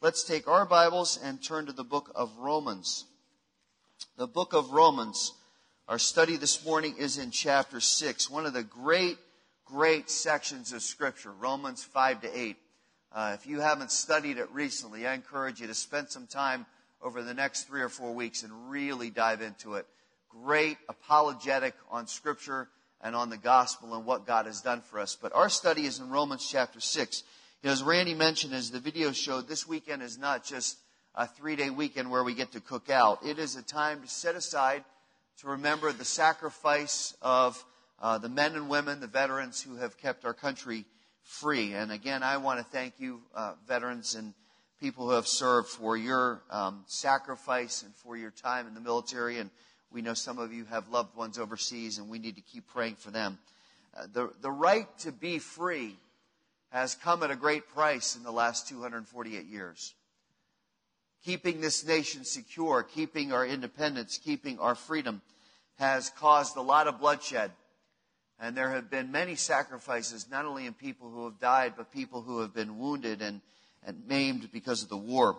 let's take our Bibles and turn to the book of Romans. The book of Romans. Our study this morning is in chapter 6, one of the great, great sections of Scripture, Romans 5 to 8. Uh, if you haven't studied it recently, I encourage you to spend some time over the next three or four weeks and really dive into it. Great apologetic on Scripture and on the gospel and what God has done for us. But our study is in Romans chapter 6. You know, as Randy mentioned, as the video showed, this weekend is not just a three day weekend where we get to cook out. It is a time to set aside to remember the sacrifice of uh, the men and women, the veterans who have kept our country free. And again, I want to thank you, uh, veterans and people who have served, for your um, sacrifice and for your time in the military. And we know some of you have loved ones overseas, and we need to keep praying for them. Uh, the, the right to be free has come at a great price in the last 248 years. Keeping this nation secure, keeping our independence, keeping our freedom has caused a lot of bloodshed. And there have been many sacrifices, not only in people who have died, but people who have been wounded and, and maimed because of the war.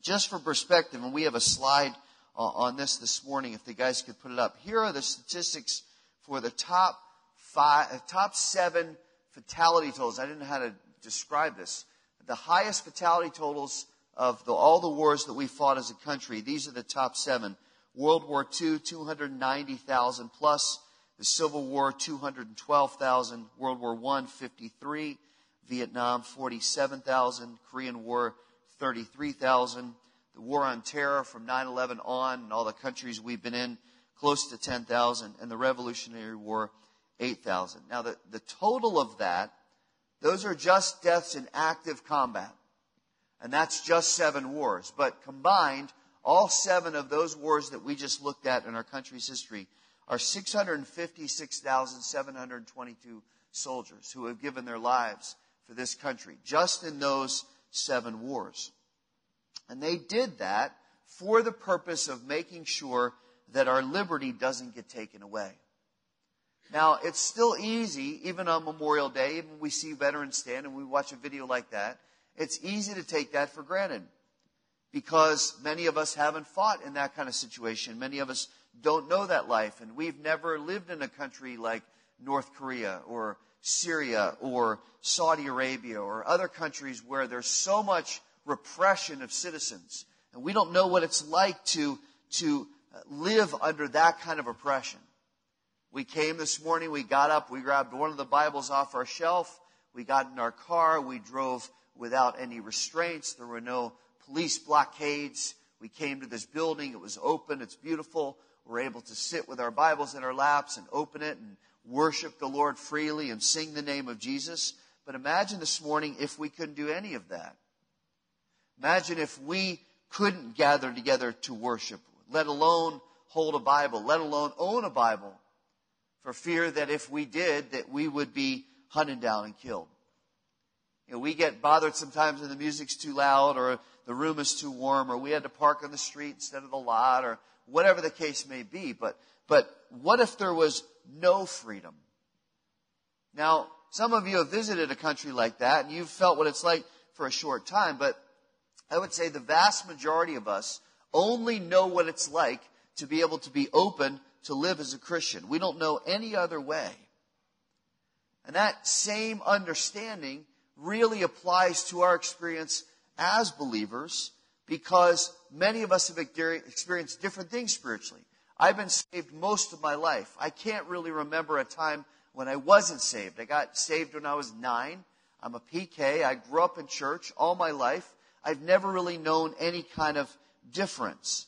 Just for perspective, and we have a slide on this this morning, if the guys could put it up. Here are the statistics for the top five, top seven fatality totals. I didn't know how to describe this. The highest fatality totals of the, all the wars that we fought as a country. These are the top seven. World War II, 290,000 plus. The Civil War, 212,000. World War I, 53. Vietnam, 47,000. Korean War, 33,000 the war on terror from 9-11 on and all the countries we've been in, close to 10,000, and the Revolutionary War, 8,000. Now, the, the total of that, those are just deaths in active combat. And that's just seven wars. But combined, all seven of those wars that we just looked at in our country's history are 656,722 soldiers who have given their lives for this country, just in those seven wars. And they did that for the purpose of making sure that our liberty doesn't get taken away. Now, it's still easy, even on Memorial Day, even we see veterans stand and we watch a video like that, it's easy to take that for granted because many of us haven't fought in that kind of situation. Many of us don't know that life, and we've never lived in a country like North Korea or Syria or Saudi Arabia or other countries where there's so much repression of citizens. And we don't know what it's like to, to live under that kind of oppression. We came this morning, we got up, we grabbed one of the Bibles off our shelf, we got in our car, we drove without any restraints, there were no police blockades. We came to this building, it was open, it's beautiful. We're able to sit with our Bibles in our laps and open it and worship the Lord freely and sing the name of Jesus. But imagine this morning if we couldn't do any of that. Imagine if we couldn't gather together to worship, let alone hold a Bible, let alone own a Bible, for fear that if we did, that we would be hunted down and killed. You know, we get bothered sometimes when the music's too loud or the room is too warm or we had to park on the street instead of the lot or whatever the case may be. But, but what if there was no freedom? Now, some of you have visited a country like that and you've felt what it's like for a short time, but I would say the vast majority of us only know what it's like to be able to be open to live as a Christian. We don't know any other way. And that same understanding really applies to our experience as believers because many of us have experienced different things spiritually. I've been saved most of my life. I can't really remember a time when I wasn't saved. I got saved when I was nine. I'm a PK. I grew up in church all my life. I've never really known any kind of difference.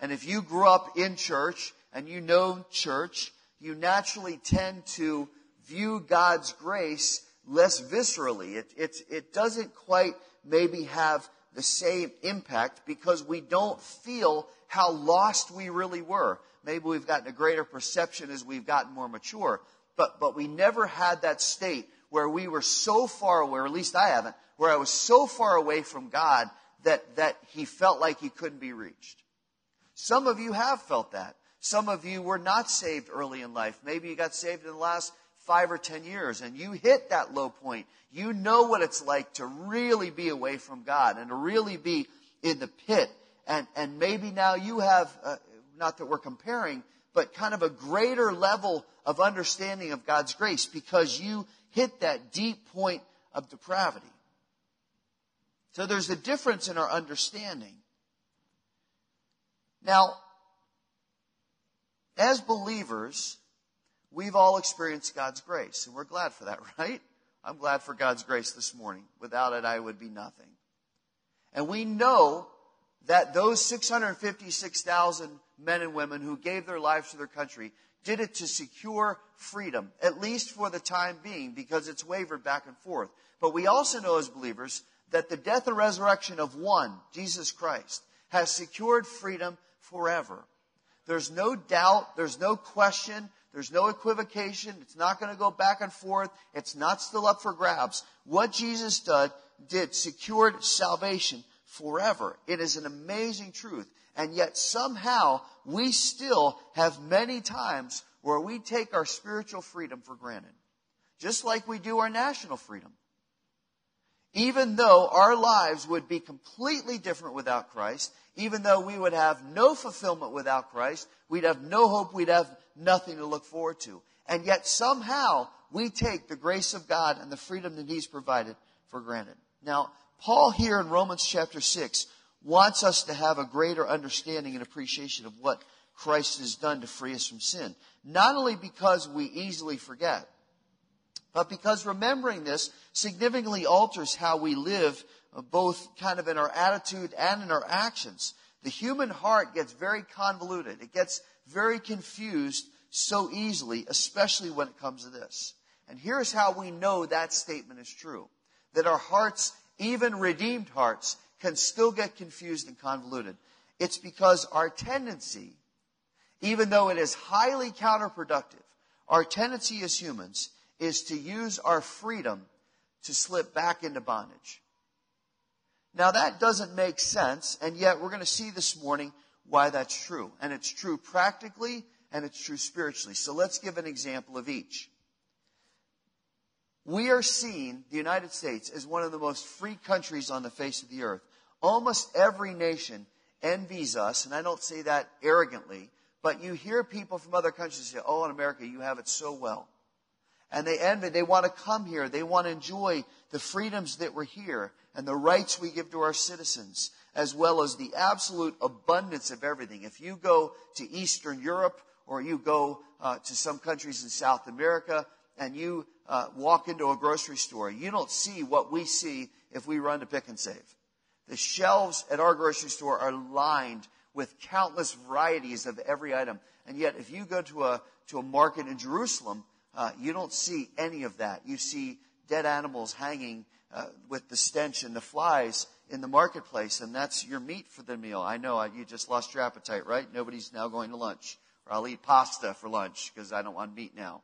And if you grew up in church and you know church, you naturally tend to view God's grace less viscerally. It, it, it doesn't quite maybe have the same impact because we don't feel how lost we really were. Maybe we've gotten a greater perception as we've gotten more mature, but, but we never had that state where we were so far away, or at least I haven't, where I was so far away from God that, that he felt like he couldn't be reached. Some of you have felt that. Some of you were not saved early in life. Maybe you got saved in the last five or ten years and you hit that low point, you know what it's like to really be away from God and to really be in the pit. And, and maybe now you have, uh, not that we're comparing, but kind of a greater level of understanding of God's grace because you hit that deep point of depravity. So there's a difference in our understanding. Now, as believers, we've all experienced God's grace, and we're glad for that, right? I'm glad for God's grace this morning. Without it, I would be nothing. And we know that those 656,000 men and women who gave their lives to their country did it to secure freedom, at least for the time being, because it's wavered back and forth. But we also know as believers that the death and resurrection of one, Jesus Christ, has secured freedom forever. There's no doubt, there's no question, there's no equivocation. It's not going to go back and forth. It's not still up for grabs. What Jesus did, did secured salvation forever. It is an amazing truth. And yet somehow we still have many times where we take our spiritual freedom for granted. Just like we do our national freedom. Even though our lives would be completely different without Christ, even though we would have no fulfillment without Christ, we'd have no hope, we'd have nothing to look forward to. And yet somehow we take the grace of God and the freedom that He's provided for granted. Now, Paul here in Romans chapter 6 wants us to have a greater understanding and appreciation of what Christ has done to free us from sin. Not only because we easily forget, but because remembering this significantly alters how we live, uh, both kind of in our attitude and in our actions. The human heart gets very convoluted. It gets very confused so easily, especially when it comes to this. And here's how we know that statement is true. That our hearts, even redeemed hearts, can still get confused and convoluted. It's because our tendency, even though it is highly counterproductive, our tendency as humans is to use our freedom to slip back into bondage. Now that doesn't make sense, and yet we're going to see this morning why that's true. And it's true practically and it's true spiritually. So let's give an example of each. We are seen, the United States, as one of the most free countries on the face of the earth. Almost every nation envies us, and I don't say that arrogantly, but you hear people from other countries say, Oh, in America, you have it so well. And they envy, they want to come here, they want to enjoy the freedoms that we're here and the rights we give to our citizens, as well as the absolute abundance of everything. If you go to Eastern Europe or you go uh, to some countries in South America and you uh, walk into a grocery store, you don't see what we see if we run to Pick 'n Save. The shelves at our grocery store are lined with countless varieties of every item. And yet, if you go to a, to a market in Jerusalem, uh, you don't see any of that. You see dead animals hanging uh, with the stench and the flies in the marketplace, and that's your meat for the meal. I know you just lost your appetite, right? Nobody's now going to lunch. Or I'll eat pasta for lunch because I don't want meat now.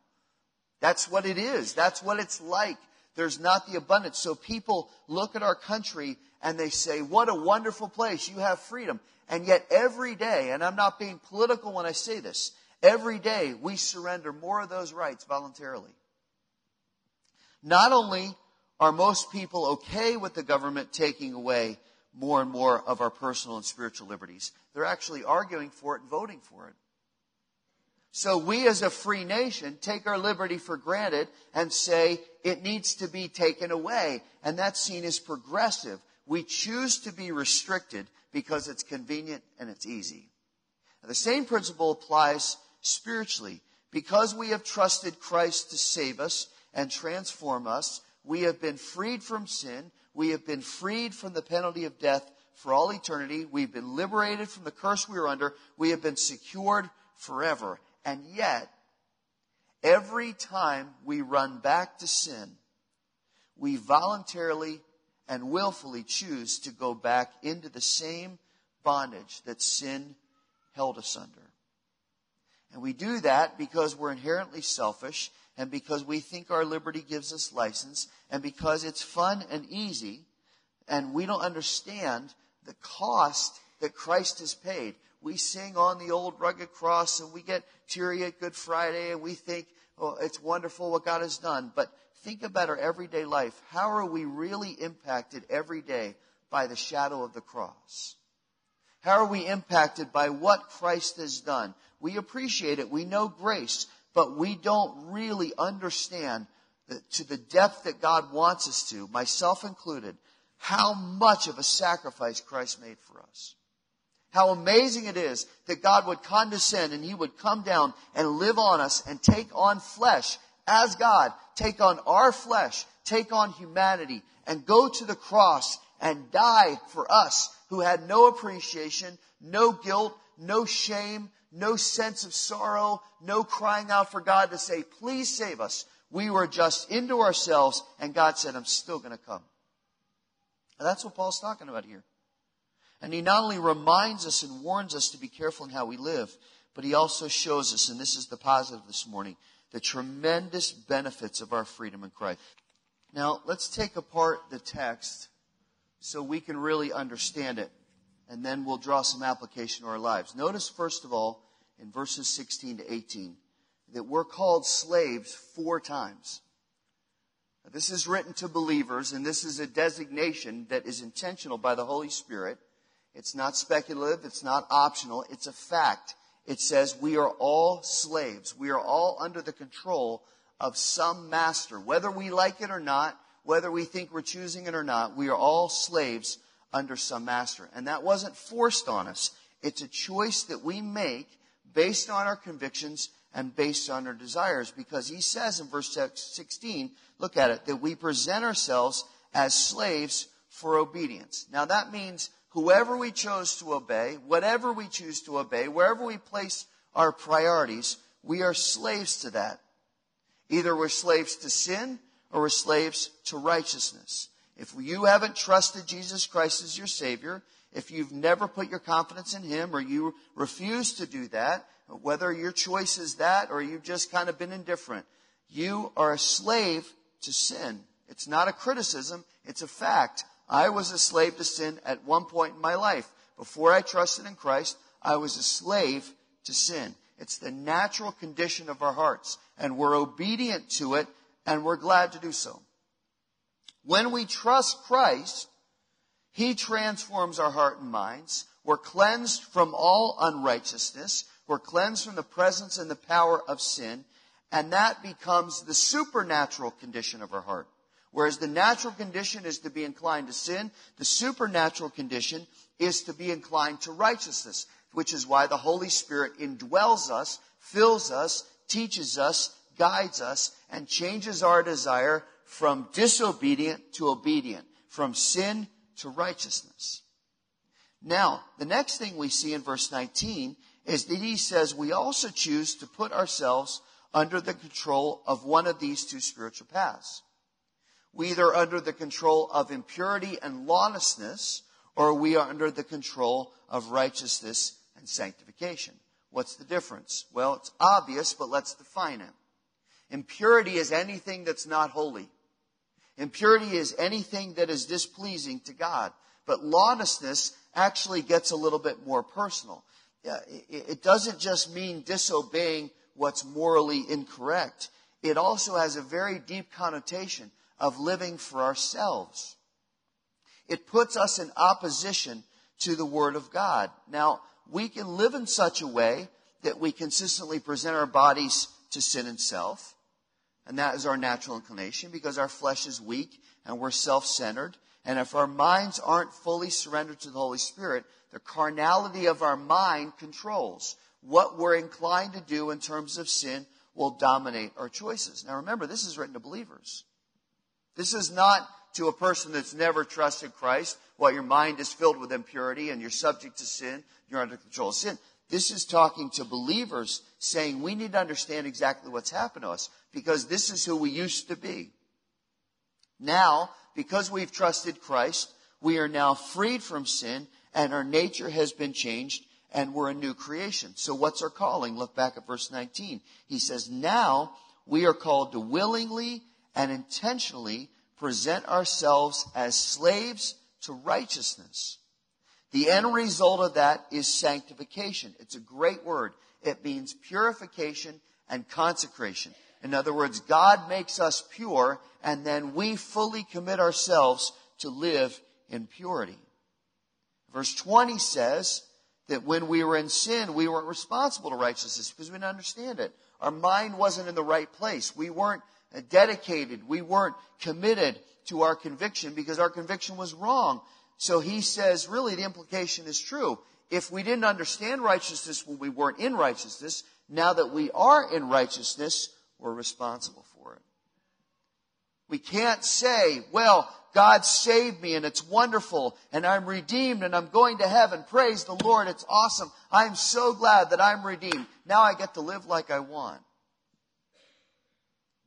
That's what it is. That's what it's like. There's not the abundance. So people look at our country and they say, what a wonderful place. You have freedom. And yet every day, and I'm not being political when I say this, every day we surrender more of those rights voluntarily. Not only are most people okay with the government taking away more and more of our personal and spiritual liberties, they're actually arguing for it and voting for it. So we as a free nation take our liberty for granted and say it needs to be taken away. And that's seen as progressive. We choose to be restricted because it's convenient and it's easy. Now, the same principle applies spiritually. Because we have trusted Christ to save us and transform us, we have been freed from sin. We have been freed from the penalty of death for all eternity. We've been liberated from the curse we were under. We have been secured forever. And yet, every time we run back to sin, we voluntarily and willfully choose to go back into the same bondage that sin held us under. And we do that because we're inherently selfish and because we think our liberty gives us license and because it's fun and easy and we don't understand the cost that Christ has paid. We sing on the old rugged cross and we get teary at Good Friday and we think, oh, it's wonderful what God has done, but think about our everyday life. How are we really impacted every day by the shadow of the cross? How are we impacted by what Christ has done? We appreciate it. We know grace, but we don't really understand to the depth that God wants us to, myself included, how much of a sacrifice Christ made for us. How amazing it is that God would condescend and He would come down and live on us and take on flesh as God, take on our flesh, take on humanity, and go to the cross and die for us who had no appreciation, no guilt, no shame, no sense of sorrow, no crying out for God to say, please save us. We were just into ourselves, and God said, I'm still going to come. And that's what Paul's talking about here. And he not only reminds us and warns us to be careful in how we live, but he also shows us, and this is the positive this morning, the tremendous benefits of our freedom in Christ. Now, let's take apart the text so we can really understand it, and then we'll draw some application to our lives. Notice, first of all, in verses 16 to 18, that we're called slaves four times. This is written to believers, and this is a designation that is intentional by the Holy Spirit. It's not speculative, it's not optional, it's a fact. It says we are all slaves. We are all under the control of some master. Whether we like it or not, whether we think we're choosing it or not, we are all slaves under some master. And that wasn't forced on us. It's a choice that we make based on our convictions and based on our desires. Because he says in verse 16, look at it, that we present ourselves as slaves for obedience. Now that means whoever we chose to obey, whatever we choose to obey, wherever we place our priorities, we are slaves to that. Either we're slaves to sin or we're slaves to righteousness. If you haven't trusted Jesus Christ as your Savior, if you've never put your confidence in Him or you refuse to do that, whether your choice is that or you've just kind of been indifferent, you are a slave to sin. It's not a criticism, it's a fact. I was a slave to sin at one point in my life. Before I trusted in Christ, I was a slave to sin. It's the natural condition of our hearts, and we're obedient to it, and we're glad to do so. When we trust Christ, He transforms our heart and minds. We're cleansed from all unrighteousness. We're cleansed from the presence and the power of sin, and that becomes the supernatural condition of our heart. Whereas the natural condition is to be inclined to sin, the supernatural condition is to be inclined to righteousness, which is why the Holy Spirit indwells us, fills us, teaches us, guides us, and changes our desire from disobedient to obedient, from sin to righteousness. Now, the next thing we see in verse 19 is that he says we also choose to put ourselves under the control of one of these two spiritual paths. We either under the control of impurity and lawlessness, or we are under the control of righteousness and sanctification. What's the difference? Well, it's obvious, but let's define it. Impurity is anything that's not holy. Impurity is anything that is displeasing to God. But lawlessness actually gets a little bit more personal it doesn't just mean disobeying what's morally incorrect. It also has a very deep connotation of living for ourselves. It puts us in opposition to the Word of God. Now, we can live in such a way that we consistently present our bodies to sin and self. And that is our natural inclination because our flesh is weak and we're self-centered. And if our minds aren't fully surrendered to the Holy Spirit, the carnality of our mind controls. What we're inclined to do in terms of sin will dominate our choices. Now remember, this is written to believers. This is not to a person that's never trusted Christ while your mind is filled with impurity and you're subject to sin, you're under control of sin. This is talking to believers saying we need to understand exactly what's happened to us because this is who we used to be. Now, because we've trusted Christ, we are now freed from sin and our nature has been changed and we're a new creation. So what's our calling? Look back at verse 19. He says, now we are called to willingly and intentionally present ourselves as slaves to righteousness. The end result of that is sanctification. It's a great word. It means purification and consecration. In other words, God makes us pure, and then we fully commit ourselves to live in purity. Verse 20 says that when we were in sin, we weren't responsible to righteousness because we didn't understand it. Our mind wasn't in the right place. We weren't dedicated. We weren't committed to our conviction because our conviction was wrong. So he says, really, the implication is true. If we didn't understand righteousness when we weren't in righteousness, now that we are in righteousness, we're responsible for it. We can't say, well, God saved me and it's wonderful and I'm redeemed and I'm going to heaven. Praise the Lord. It's awesome. I'm so glad that I'm redeemed. Now I get to live like I want.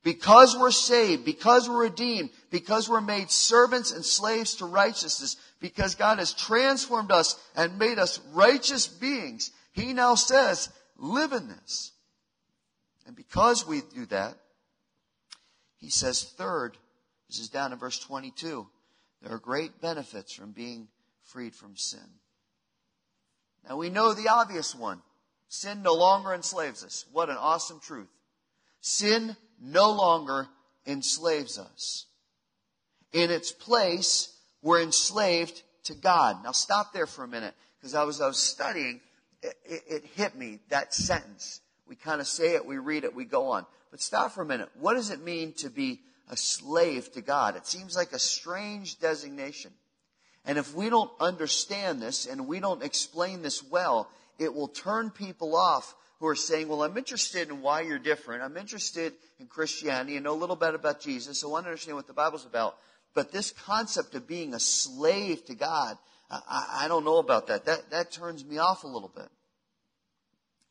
Because we're saved, because we're redeemed, because we're made servants and slaves to righteousness, because God has transformed us and made us righteous beings, He now says, live in this. And because we do that, He says, third, this is down in verse 22, there are great benefits from being freed from sin. Now we know the obvious one. Sin no longer enslaves us. What an awesome truth. Sin no longer enslaves us. In its place, we're enslaved to God. Now stop there for a minute, because I was, I was studying, it, it, it hit me, that sentence. We kind of say it, we read it, we go on. But stop for a minute. What does it mean to be a slave to God? It seems like a strange designation. And if we don't understand this and we don't explain this well, it will turn people off who are saying, well, I'm interested in why you're different. I'm interested in Christianity and know a little bit about Jesus. I want to understand what the Bible's about. But this concept of being a slave to God, I, I don't know about that. That, that turns me off a little bit.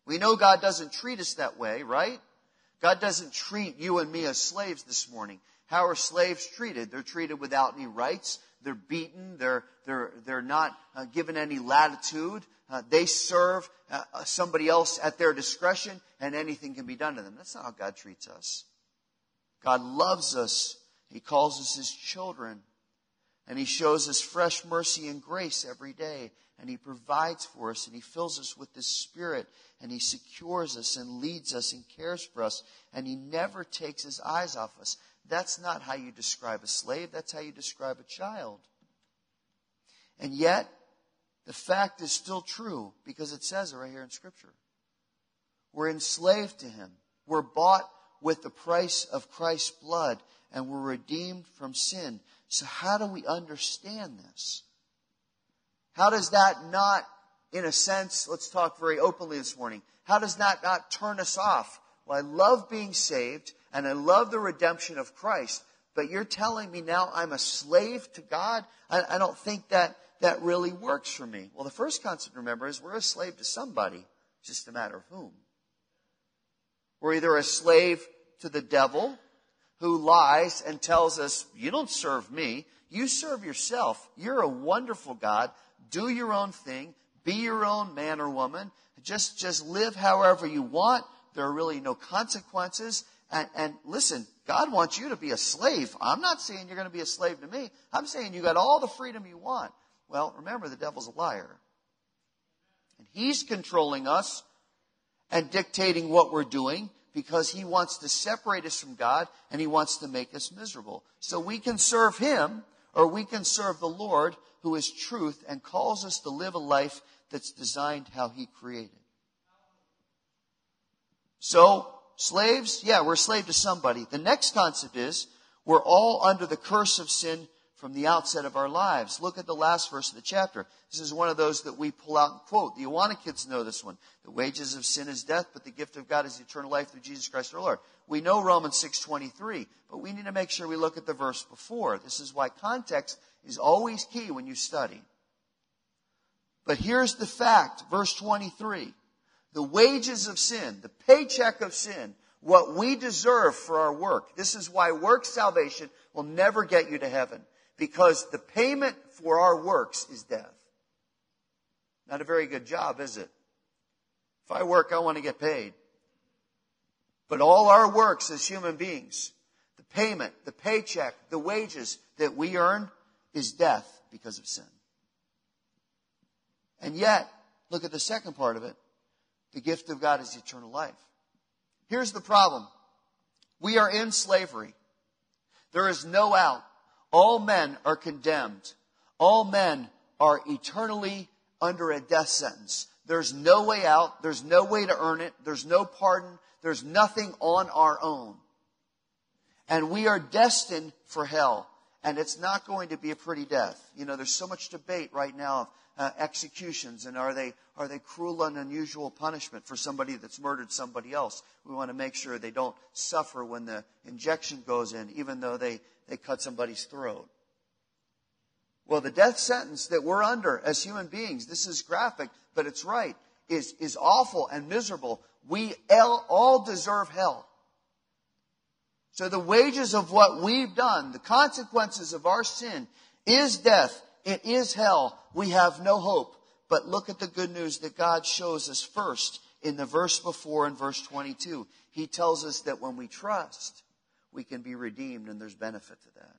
We know God doesn't treat us that way, right? God doesn't treat you and me as slaves this morning. How are slaves treated? They're treated without any rights. They're beaten. They're, they're, they're not uh, given any latitude. Uh, they serve uh, somebody else at their discretion and anything can be done to them. That's not how God treats us. God loves us. He calls us his children. And he shows us fresh mercy and grace every day. And he provides for us and he fills us with his spirit and he secures us and leads us and cares for us. And he never takes his eyes off us. That's not how you describe a slave. That's how you describe a child. And yet, the fact is still true because it says it right here in Scripture. We're enslaved to Him. We're bought with the price of Christ's blood and we're redeemed from sin. So how do we understand this? How does that not, in a sense, let's talk very openly this morning, how does that not turn us off? Well, I love being saved and I love the redemption of Christ, but you're telling me now I'm a slave to God? I, I don't think that that really works for me? Well, the first concept to remember is we're a slave to somebody, just a matter of whom. We're either a slave to the devil, who lies and tells us, you don't serve me, you serve yourself. You're a wonderful God. Do your own thing. Be your own man or woman. Just, just live however you want. There are really no consequences. And, and listen, God wants you to be a slave. I'm not saying you're going to be a slave to me. I'm saying you got all the freedom you want. Well, remember, the devil's a liar. And he's controlling us and dictating what we're doing because he wants to separate us from God and he wants to make us miserable. So we can serve him or we can serve the Lord who is truth and calls us to live a life that's designed how he created. So, slaves, yeah, we're a slave to somebody. The next concept is we're all under the curse of sin from the outset of our lives. Look at the last verse of the chapter. This is one of those that we pull out and quote. The Awana kids know this one. The wages of sin is death, but the gift of God is eternal life through Jesus Christ our Lord. We know Romans 6.23, but we need to make sure we look at the verse before. This is why context is always key when you study. But here's the fact, verse 23. The wages of sin, the paycheck of sin, what we deserve for our work. This is why work salvation will never get you to heaven because the payment for our works is death. Not a very good job, is it? If I work, I want to get paid. But all our works as human beings, the payment, the paycheck, the wages that we earn is death because of sin. And yet, look at the second part of it. The gift of God is eternal life. Here's the problem. We are in slavery. There is no out. All men are condemned. All men are eternally under a death sentence. There's no way out. There's no way to earn it. There's no pardon. There's nothing on our own. And we are destined for hell. And it's not going to be a pretty death. You know, there's so much debate right now of uh, executions and are they, are they cruel and unusual punishment for somebody that's murdered somebody else? We want to make sure they don't suffer when the injection goes in, even though they, they cut somebody's throat. Well, the death sentence that we're under as human beings, this is graphic, but it's right, is, is awful and miserable. We all deserve hell. So the wages of what we've done, the consequences of our sin, is death. It is hell. We have no hope. But look at the good news that God shows us first in the verse before in verse 22. He tells us that when we trust, we can be redeemed and there's benefit to that.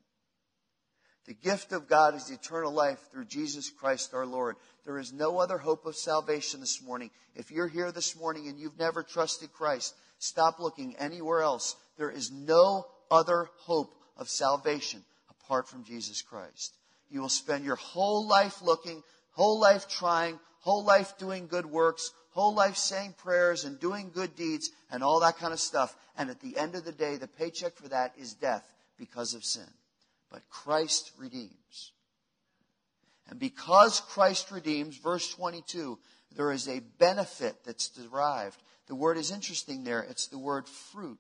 The gift of God is eternal life through Jesus Christ our Lord. There is no other hope of salvation this morning. If you're here this morning and you've never trusted Christ, stop looking anywhere else. There is no other hope of salvation apart from Jesus Christ. You will spend your whole life looking, whole life trying, whole life doing good works, whole life saying prayers and doing good deeds and all that kind of stuff. And at the end of the day, the paycheck for that is death because of sin. But Christ redeems. And because Christ redeems, verse 22, there is a benefit that's derived. The word is interesting there. It's the word fruit.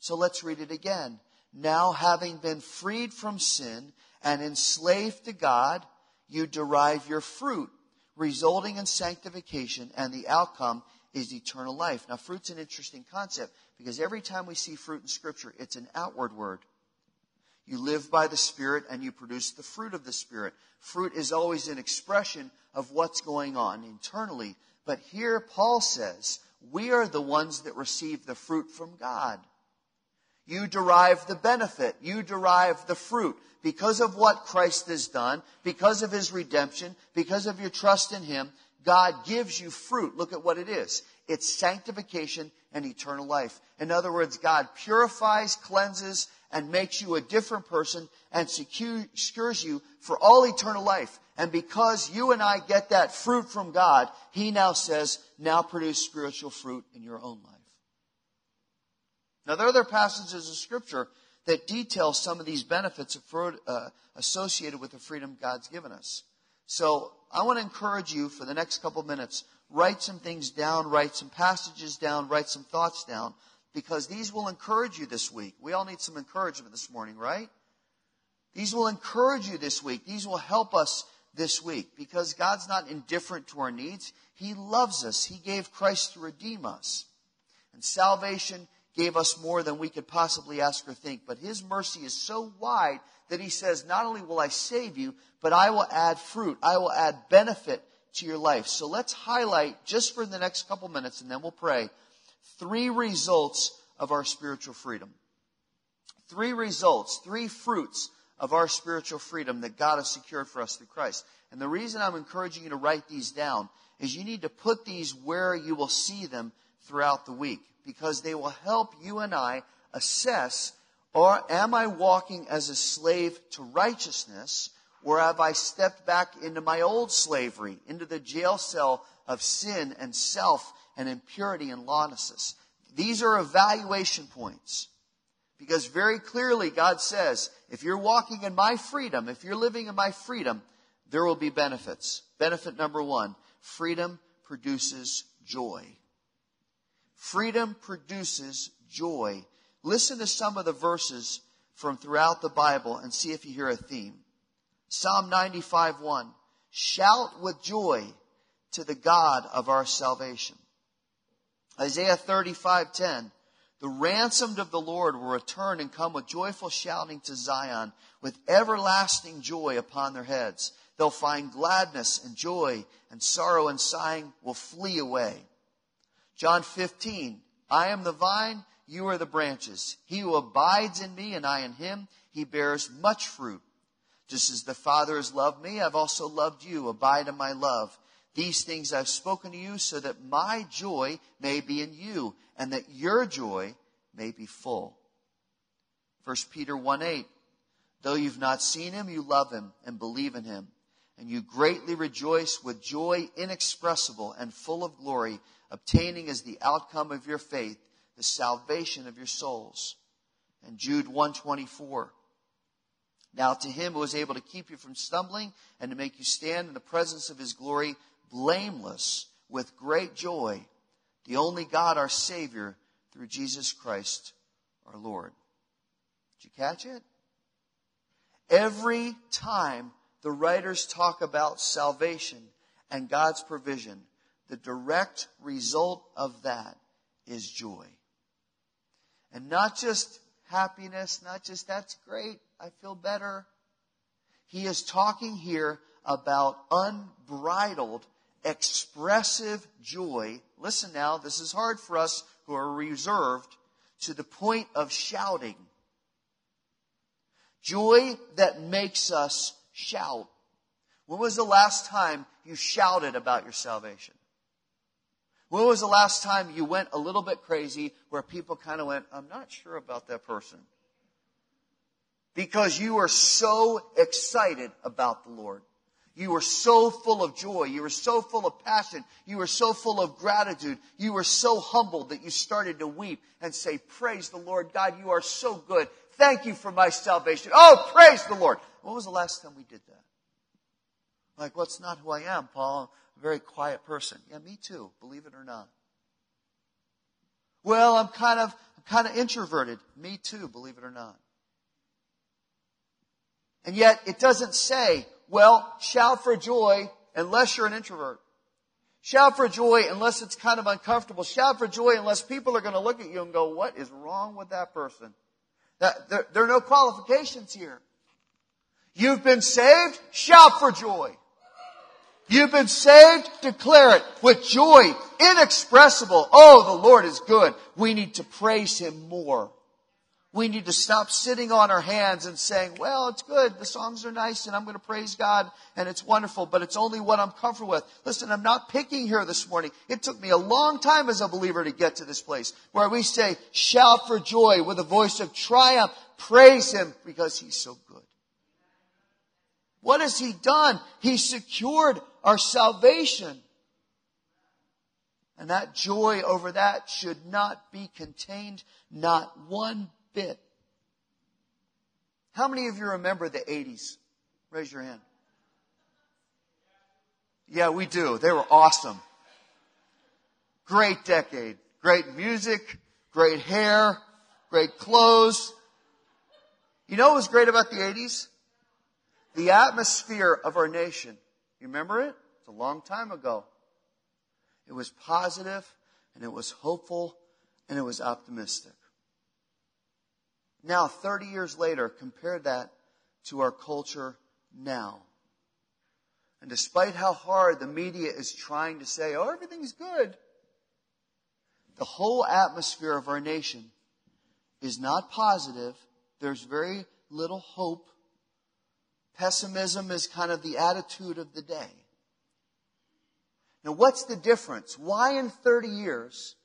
So let's read it again. Now, having been freed from sin and enslaved to God, you derive your fruit, resulting in sanctification, and the outcome is eternal life. Now, fruit's an interesting concept because every time we see fruit in Scripture, it's an outward word. You live by the Spirit and you produce the fruit of the Spirit. Fruit is always an expression of what's going on internally. But here Paul says, we are the ones that receive the fruit from God. You derive the benefit. You derive the fruit. Because of what Christ has done, because of his redemption, because of your trust in him, God gives you fruit. Look at what it is. It's sanctification and eternal life. In other words, God purifies, cleanses, and makes you a different person and secures you for all eternal life. And because you and I get that fruit from God, He now says, now produce spiritual fruit in your own life. Now, there are other passages of Scripture that detail some of these benefits uh, associated with the freedom God's given us. So, I want to encourage you for the next couple of minutes, write some things down, write some passages down, write some thoughts down, because these will encourage you this week. We all need some encouragement this morning, right? These will encourage you this week. These will help us this week because God's not indifferent to our needs. He loves us. He gave Christ to redeem us. And salvation gave us more than we could possibly ask or think. But His mercy is so wide that He says, not only will I save you, but I will add fruit. I will add benefit to your life. So let's highlight just for the next couple minutes and then we'll pray three results of our spiritual freedom. Three results, three fruits of our spiritual freedom that God has secured for us through Christ. And the reason I'm encouraging you to write these down is you need to put these where you will see them throughout the week because they will help you and I assess or am I walking as a slave to righteousness or have I stepped back into my old slavery, into the jail cell of sin and self and impurity and lawlessness? These are evaluation points. Because very clearly God says, if you're walking in my freedom, if you're living in my freedom, there will be benefits. Benefit number one, freedom produces joy. Freedom produces joy. Listen to some of the verses from throughout the Bible and see if you hear a theme. Psalm 95 1. Shout with joy to the God of our salvation. Isaiah 35 10. The ransomed of the Lord will return and come with joyful shouting to Zion, with everlasting joy upon their heads. They'll find gladness and joy, and sorrow and sighing will flee away. John 15, I am the vine, you are the branches. He who abides in me and I in him, he bears much fruit. Just as the Father has loved me, I've also loved you. Abide in my love. These things I've spoken to you so that my joy may be in you and that your joy may be full. 1 Peter 1 8. Though you've not seen him, you love him and believe in him. And you greatly rejoice with joy inexpressible and full of glory, obtaining as the outcome of your faith the salvation of your souls. And Jude 124. Now to him who is able to keep you from stumbling and to make you stand in the presence of his glory blameless with great joy, the only God our Savior through Jesus Christ our Lord. Did you catch it? Every time the writers talk about salvation and God's provision, the direct result of that is joy. And not just happiness, not just that's great, I feel better. He is talking here about unbridled, expressive joy. Listen now, this is hard for us who are reserved to the point of shouting. Joy that makes us shout. When was the last time you shouted about your salvation? When was the last time you went a little bit crazy where people kind of went, I'm not sure about that person? Because you were so excited about the Lord. You were so full of joy. You were so full of passion. You were so full of gratitude. You were so humbled that you started to weep and say, praise the Lord. God, you are so good. Thank you for my salvation. Oh, praise the Lord. When was the last time we did that? Like, well, it's not who I am, Paul I'm a very quiet person. Yeah, me too, believe it or not. Well, I'm kind of, I'm kind of introverted. Me too, believe it or not. And yet it doesn't say, well, shout for joy unless you're an introvert. Shout for joy unless it's kind of uncomfortable. Shout for joy unless people are going to look at you and go, what is wrong with that person? That, there, there are no qualifications here. You've been saved, shout for joy. You've been saved, declare it with joy, inexpressible. Oh, the Lord is good. We need to praise Him more. We need to stop sitting on our hands and saying, well, it's good. The songs are nice and I'm going to praise God and it's wonderful, but it's only what I'm comfortable with. Listen, I'm not picking here this morning. It took me a long time as a believer to get to this place where we say, shout for joy with a voice of triumph. Praise Him because He's so good. What has He done? He secured our salvation. And that joy over that should not be contained, not one bit. How many of you remember the 80s? Raise your hand. Yeah, we do. They were awesome. Great decade. Great music, great hair, great clothes. You know what was great about the 80s? The atmosphere of our nation. You remember it? It's a long time ago. It was positive and it was hopeful and it was optimistic. Now, 30 years later, compare that to our culture now. And despite how hard the media is trying to say, oh, everything's good, the whole atmosphere of our nation is not positive. There's very little hope. Pessimism is kind of the attitude of the day. Now, what's the difference? Why in 30 years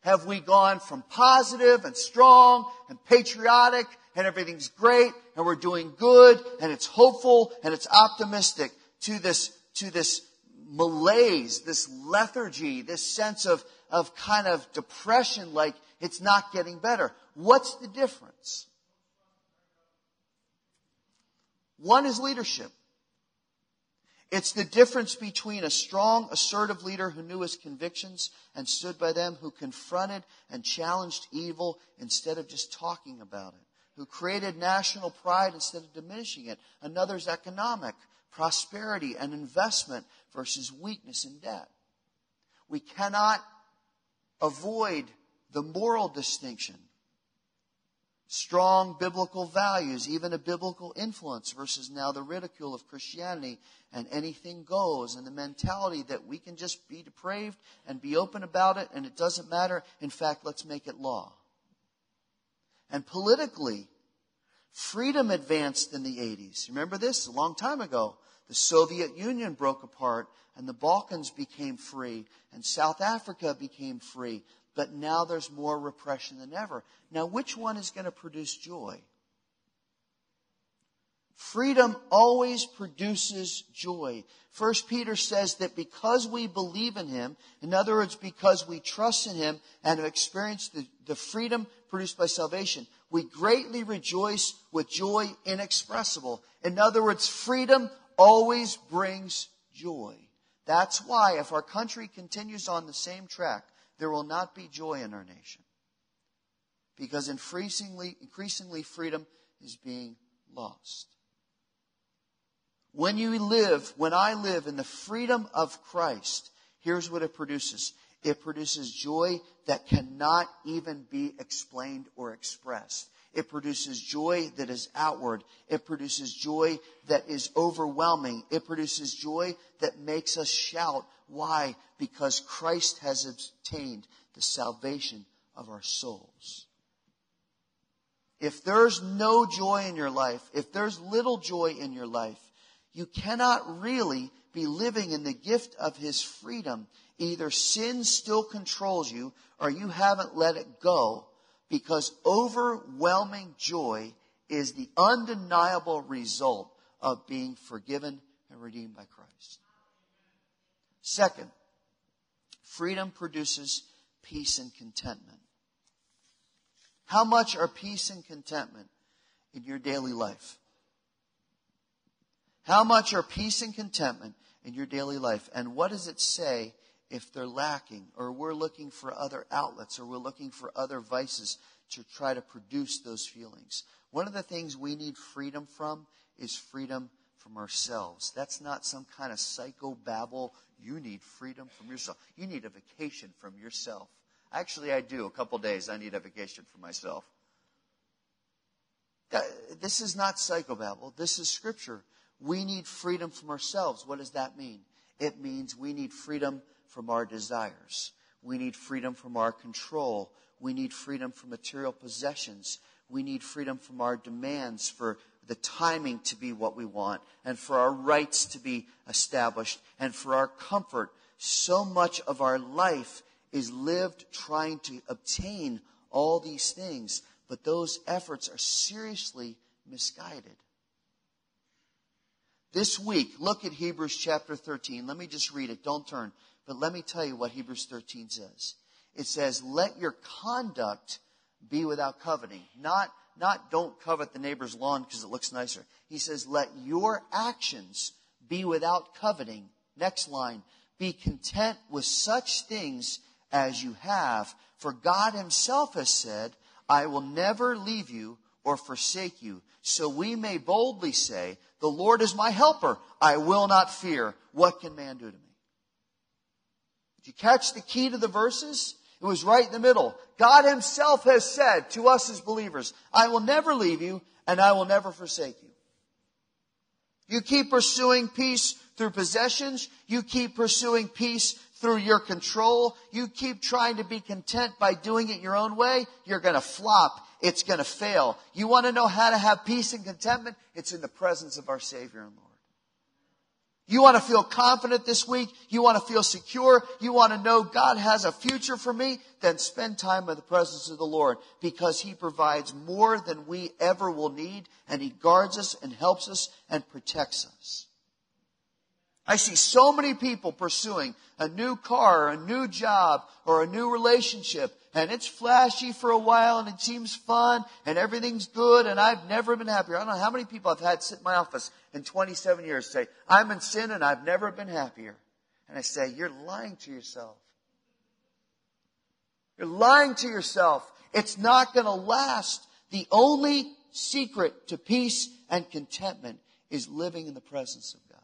have we gone from positive and strong and patriotic and everything's great and we're doing good and it's hopeful and it's optimistic to this, to this malaise, this lethargy, this sense of, of kind of depression like it's not getting better. What's the difference? One is leadership. It's the difference between a strong, assertive leader who knew his convictions and stood by them, who confronted and challenged evil instead of just talking about it, who created national pride instead of diminishing it. Another's economic, prosperity and investment versus weakness and debt. We cannot avoid the moral distinction strong biblical values, even a biblical influence versus now the ridicule of Christianity and anything goes and the mentality that we can just be depraved and be open about it and it doesn't matter. In fact, let's make it law. And politically, freedom advanced in the 80s. Remember this? A long time ago. The Soviet Union broke apart and the Balkans became free and South Africa became free. But now there's more repression than ever. Now, which one is going to produce joy? Freedom always produces joy. First Peter says that because we believe in him, in other words, because we trust in him and have experienced the, the freedom produced by salvation, we greatly rejoice with joy inexpressible. In other words, freedom always brings joy. That's why if our country continues on the same track, there will not be joy in our nation. Because increasingly, increasingly freedom is being lost. When you live, when I live in the freedom of Christ, here's what it produces. It produces joy that cannot even be explained or expressed. It produces joy that is outward. It produces joy that is overwhelming. It produces joy that makes us shout. Why? Because Christ has obtained the salvation of our souls. If there's no joy in your life, if there's little joy in your life, you cannot really be living in the gift of his freedom. Either sin still controls you or you haven't let it go because overwhelming joy is the undeniable result of being forgiven and redeemed by Christ. Second, freedom produces peace and contentment. How much are peace and contentment in your daily life? How much are peace and contentment in your daily life? And what does it say if they're lacking or we're looking for other outlets or we're looking for other vices to try to produce those feelings? One of the things we need freedom from is freedom from ourselves. That's not some kind of psychobabble. You need freedom from yourself. You need a vacation from yourself. Actually, I do. A couple days, I need a vacation for myself. This is not psychobabble. This is scripture. We need freedom from ourselves. What does that mean? It means we need freedom from our desires. We need freedom from our control. We need freedom from material possessions. We need freedom from our demands for the timing to be what we want and for our rights to be established and for our comfort. So much of our life is lived trying to obtain all these things, but those efforts are seriously misguided. This week, look at Hebrews chapter 13. Let me just read it. Don't turn. But let me tell you what Hebrews 13 says. It says, let your conduct be without coveting. Not, not don't covet the neighbor's lawn because it looks nicer. He says, let your actions be without coveting. Next line. Be content with such things as you have. For God himself has said, I will never leave you or forsake you. So we may boldly say, the Lord is my helper. I will not fear. What can man do to me? You catch the key to the verses? It was right in the middle. God himself has said to us as believers, I will never leave you and I will never forsake you. You keep pursuing peace through possessions. You keep pursuing peace through your control. You keep trying to be content by doing it your own way. You're going to flop it's going to fail. You want to know how to have peace and contentment? It's in the presence of our Savior and Lord. You want to feel confident this week? You want to feel secure? You want to know God has a future for me? Then spend time in the presence of the Lord because He provides more than we ever will need and He guards us and helps us and protects us. I see so many people pursuing a new car, or a new job, or a new relationship, and it's flashy for a while and it seems fun and everything's good and I've never been happier. I don't know how many people I've had sit in my office in 27 years say, I'm in sin and I've never been happier. And I say, you're lying to yourself. You're lying to yourself. It's not going to last. The only secret to peace and contentment is living in the presence of God.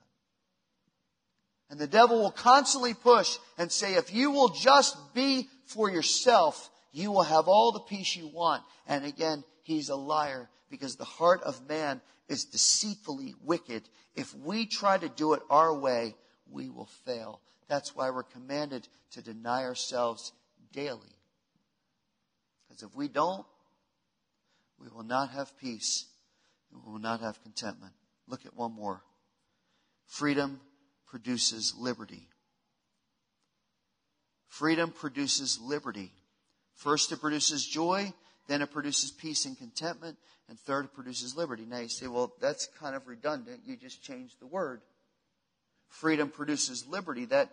And the devil will constantly push and say, if you will just be for yourself, you will have all the peace you want. And again, he's a liar because the heart of man is deceitfully wicked. If we try to do it our way, we will fail. That's why we're commanded to deny ourselves daily. Because if we don't, we will not have peace. We will not have contentment. Look at one more. Freedom produces liberty. Freedom produces liberty. First, it produces joy, then it produces peace and contentment, and third, it produces liberty. Now you say, well, that's kind of redundant. You just changed the word. Freedom produces liberty. That,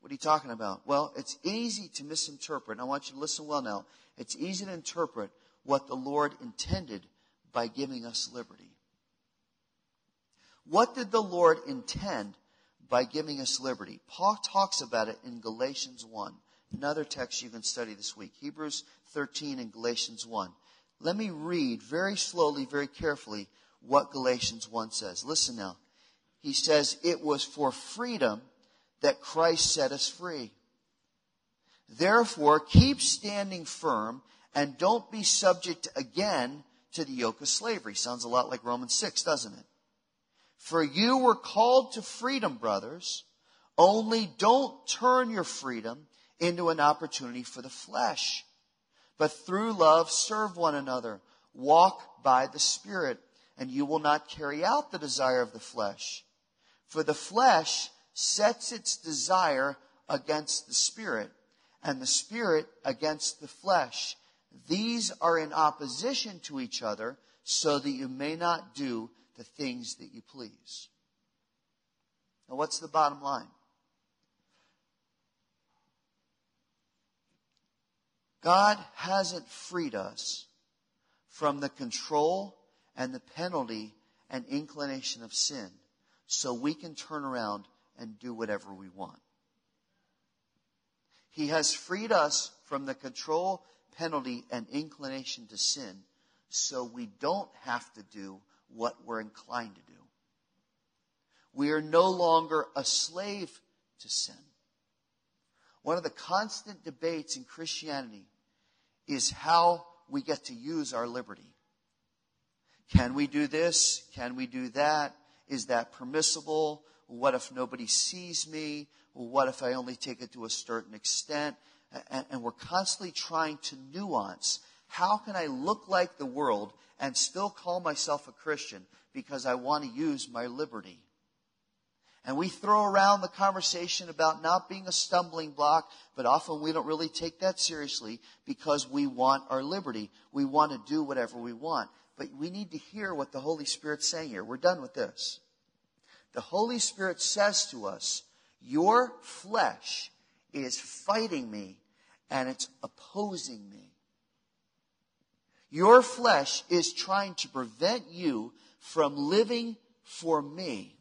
what are you talking about? Well, it's easy to misinterpret. I want you to listen well now. It's easy to interpret what the Lord intended by giving us liberty. What did the Lord intend by giving us liberty? Paul talks about it in Galatians 1. Another text you can study this week. Hebrews 13 and Galatians 1. Let me read very slowly, very carefully what Galatians 1 says. Listen now. He says, It was for freedom that Christ set us free. Therefore, keep standing firm and don't be subject again to the yoke of slavery. Sounds a lot like Romans 6, doesn't it? For you were called to freedom, brothers. Only don't turn your freedom into an opportunity for the flesh, but through love serve one another. Walk by the Spirit, and you will not carry out the desire of the flesh. For the flesh sets its desire against the Spirit, and the Spirit against the flesh. These are in opposition to each other, so that you may not do the things that you please. Now, what's the bottom line? God hasn't freed us from the control and the penalty and inclination of sin so we can turn around and do whatever we want. He has freed us from the control, penalty, and inclination to sin so we don't have to do what we're inclined to do. We are no longer a slave to sin. One of the constant debates in Christianity is how we get to use our liberty. Can we do this? Can we do that? Is that permissible? What if nobody sees me? What if I only take it to a certain extent? And, we're constantly trying to nuance. How can I look like the world and still call myself a Christian because I want to use my liberty. And we throw around the conversation about not being a stumbling block, but often we don't really take that seriously because we want our liberty. We want to do whatever we want. But we need to hear what the Holy Spirit's saying here. We're done with this. The Holy Spirit says to us, Your flesh is fighting me and it's opposing me. Your flesh is trying to prevent you from living for me.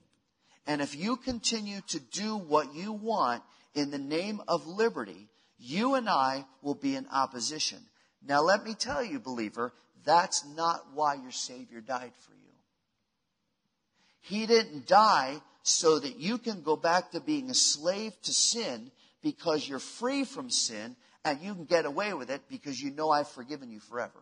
And if you continue to do what you want in the name of liberty, you and I will be in opposition. Now, let me tell you, believer, that's not why your Savior died for you. He didn't die so that you can go back to being a slave to sin because you're free from sin and you can get away with it because you know I've forgiven you forever.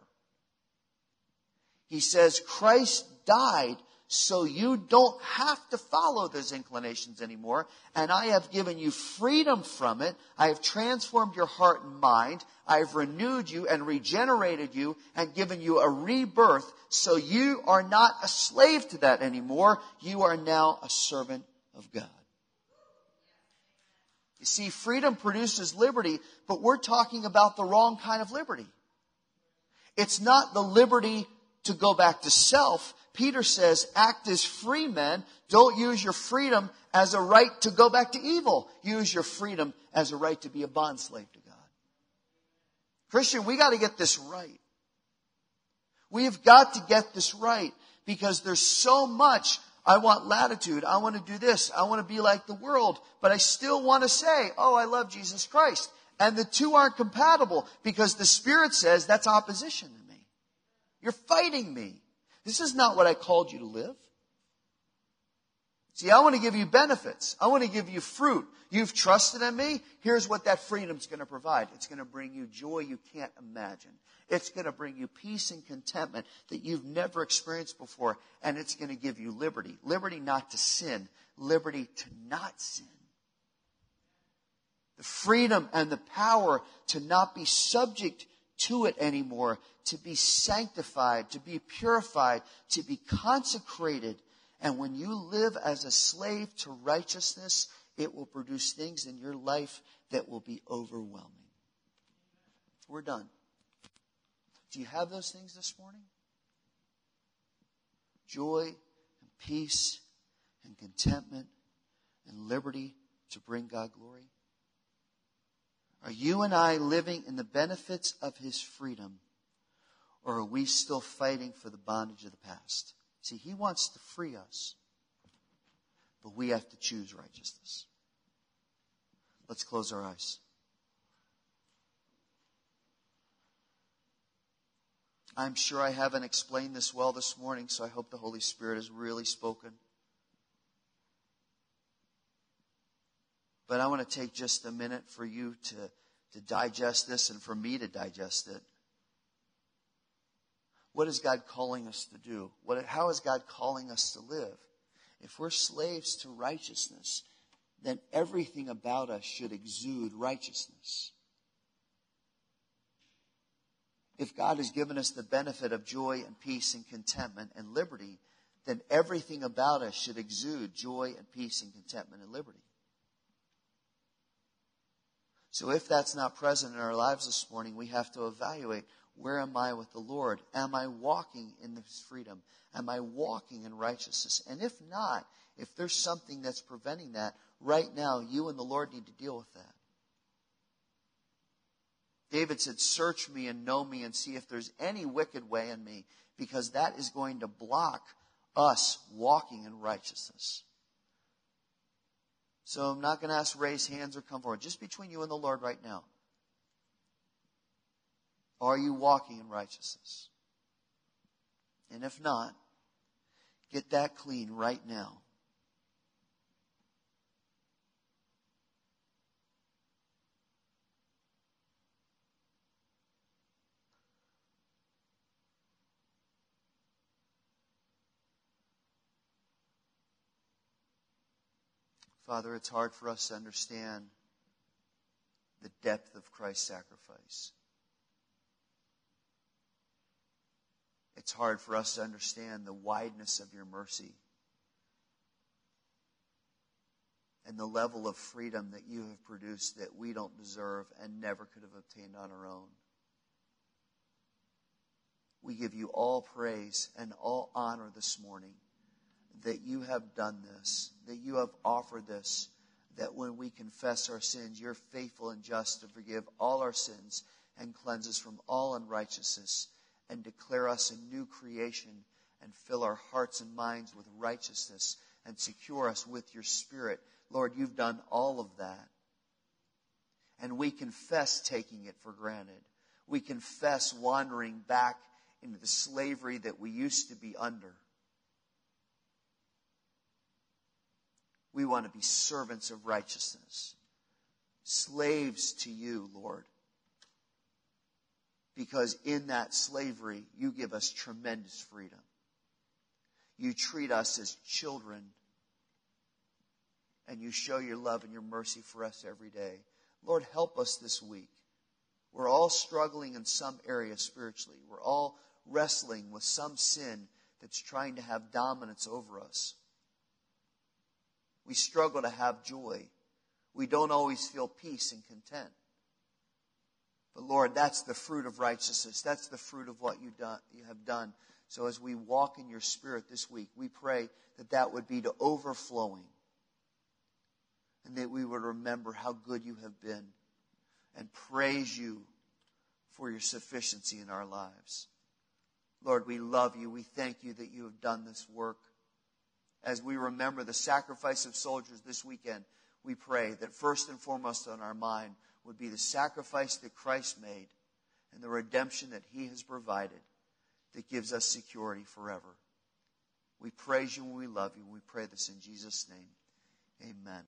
He says Christ died so you don't have to follow those inclinations anymore. And I have given you freedom from it. I have transformed your heart and mind. I've renewed you and regenerated you and given you a rebirth. So you are not a slave to that anymore. You are now a servant of God. You see, freedom produces liberty, but we're talking about the wrong kind of liberty. It's not the liberty to go back to self, Peter says, act as free men. Don't use your freedom as a right to go back to evil. Use your freedom as a right to be a bondslave to God. Christian, we got to get this right. We have got to get this right because there's so much I want latitude. I want to do this. I want to be like the world, but I still want to say, oh, I love Jesus Christ. And the two aren't compatible because the Spirit says that's opposition. To me. You're fighting me. This is not what I called you to live. See, I want to give you benefits. I want to give you fruit. You've trusted in me. Here's what that freedom's going to provide. It's going to bring you joy you can't imagine. It's going to bring you peace and contentment that you've never experienced before. And it's going to give you liberty. Liberty not to sin. Liberty to not sin. The freedom and the power to not be subject to it anymore, to be sanctified, to be purified, to be consecrated. And when you live as a slave to righteousness, it will produce things in your life that will be overwhelming. We're done. Do you have those things this morning? Joy and peace and contentment and liberty to bring God glory? Are you and I living in the benefits of His freedom? Or are we still fighting for the bondage of the past? See, He wants to free us, but we have to choose righteousness. Let's close our eyes. I'm sure I haven't explained this well this morning, so I hope the Holy Spirit has really spoken. But I want to take just a minute for you to, to digest this and for me to digest it. What is God calling us to do? What, how is God calling us to live? If we're slaves to righteousness, then everything about us should exude righteousness. If God has given us the benefit of joy and peace and contentment and liberty, then everything about us should exude joy and peace and contentment and liberty. So if that's not present in our lives this morning, we have to evaluate where am I with the Lord? Am I walking in this freedom? Am I walking in righteousness? And if not, if there's something that's preventing that, right now, you and the Lord need to deal with that. David said, Search me and know me and see if there's any wicked way in me, because that is going to block us walking in righteousness. So I'm not going to ask raise hands or come forward. Just between you and the Lord right now. Are you walking in righteousness? And if not, get that clean right now. Father, it's hard for us to understand the depth of Christ's sacrifice. It's hard for us to understand the wideness of your mercy and the level of freedom that you have produced that we don't deserve and never could have obtained on our own. We give you all praise and all honor this morning that you have done this, that you have offered this, that when we confess our sins, you're faithful and just to forgive all our sins and cleanse us from all unrighteousness and declare us a new creation and fill our hearts and minds with righteousness and secure us with your spirit. Lord, you've done all of that. And we confess taking it for granted. We confess wandering back into the slavery that we used to be under. We want to be servants of righteousness, slaves to you, Lord. Because in that slavery, you give us tremendous freedom. You treat us as children, and you show your love and your mercy for us every day. Lord, help us this week. We're all struggling in some area spiritually. We're all wrestling with some sin that's trying to have dominance over us. We struggle to have joy. We don't always feel peace and content. But Lord, that's the fruit of righteousness. That's the fruit of what you, done, you have done. So as we walk in your spirit this week, we pray that that would be to overflowing. And that we would remember how good you have been and praise you for your sufficiency in our lives. Lord, we love you. We thank you that you have done this work as we remember the sacrifice of soldiers this weekend, we pray that first and foremost on our mind would be the sacrifice that Christ made and the redemption that he has provided that gives us security forever. We praise you and we love you. We pray this in Jesus' name. Amen.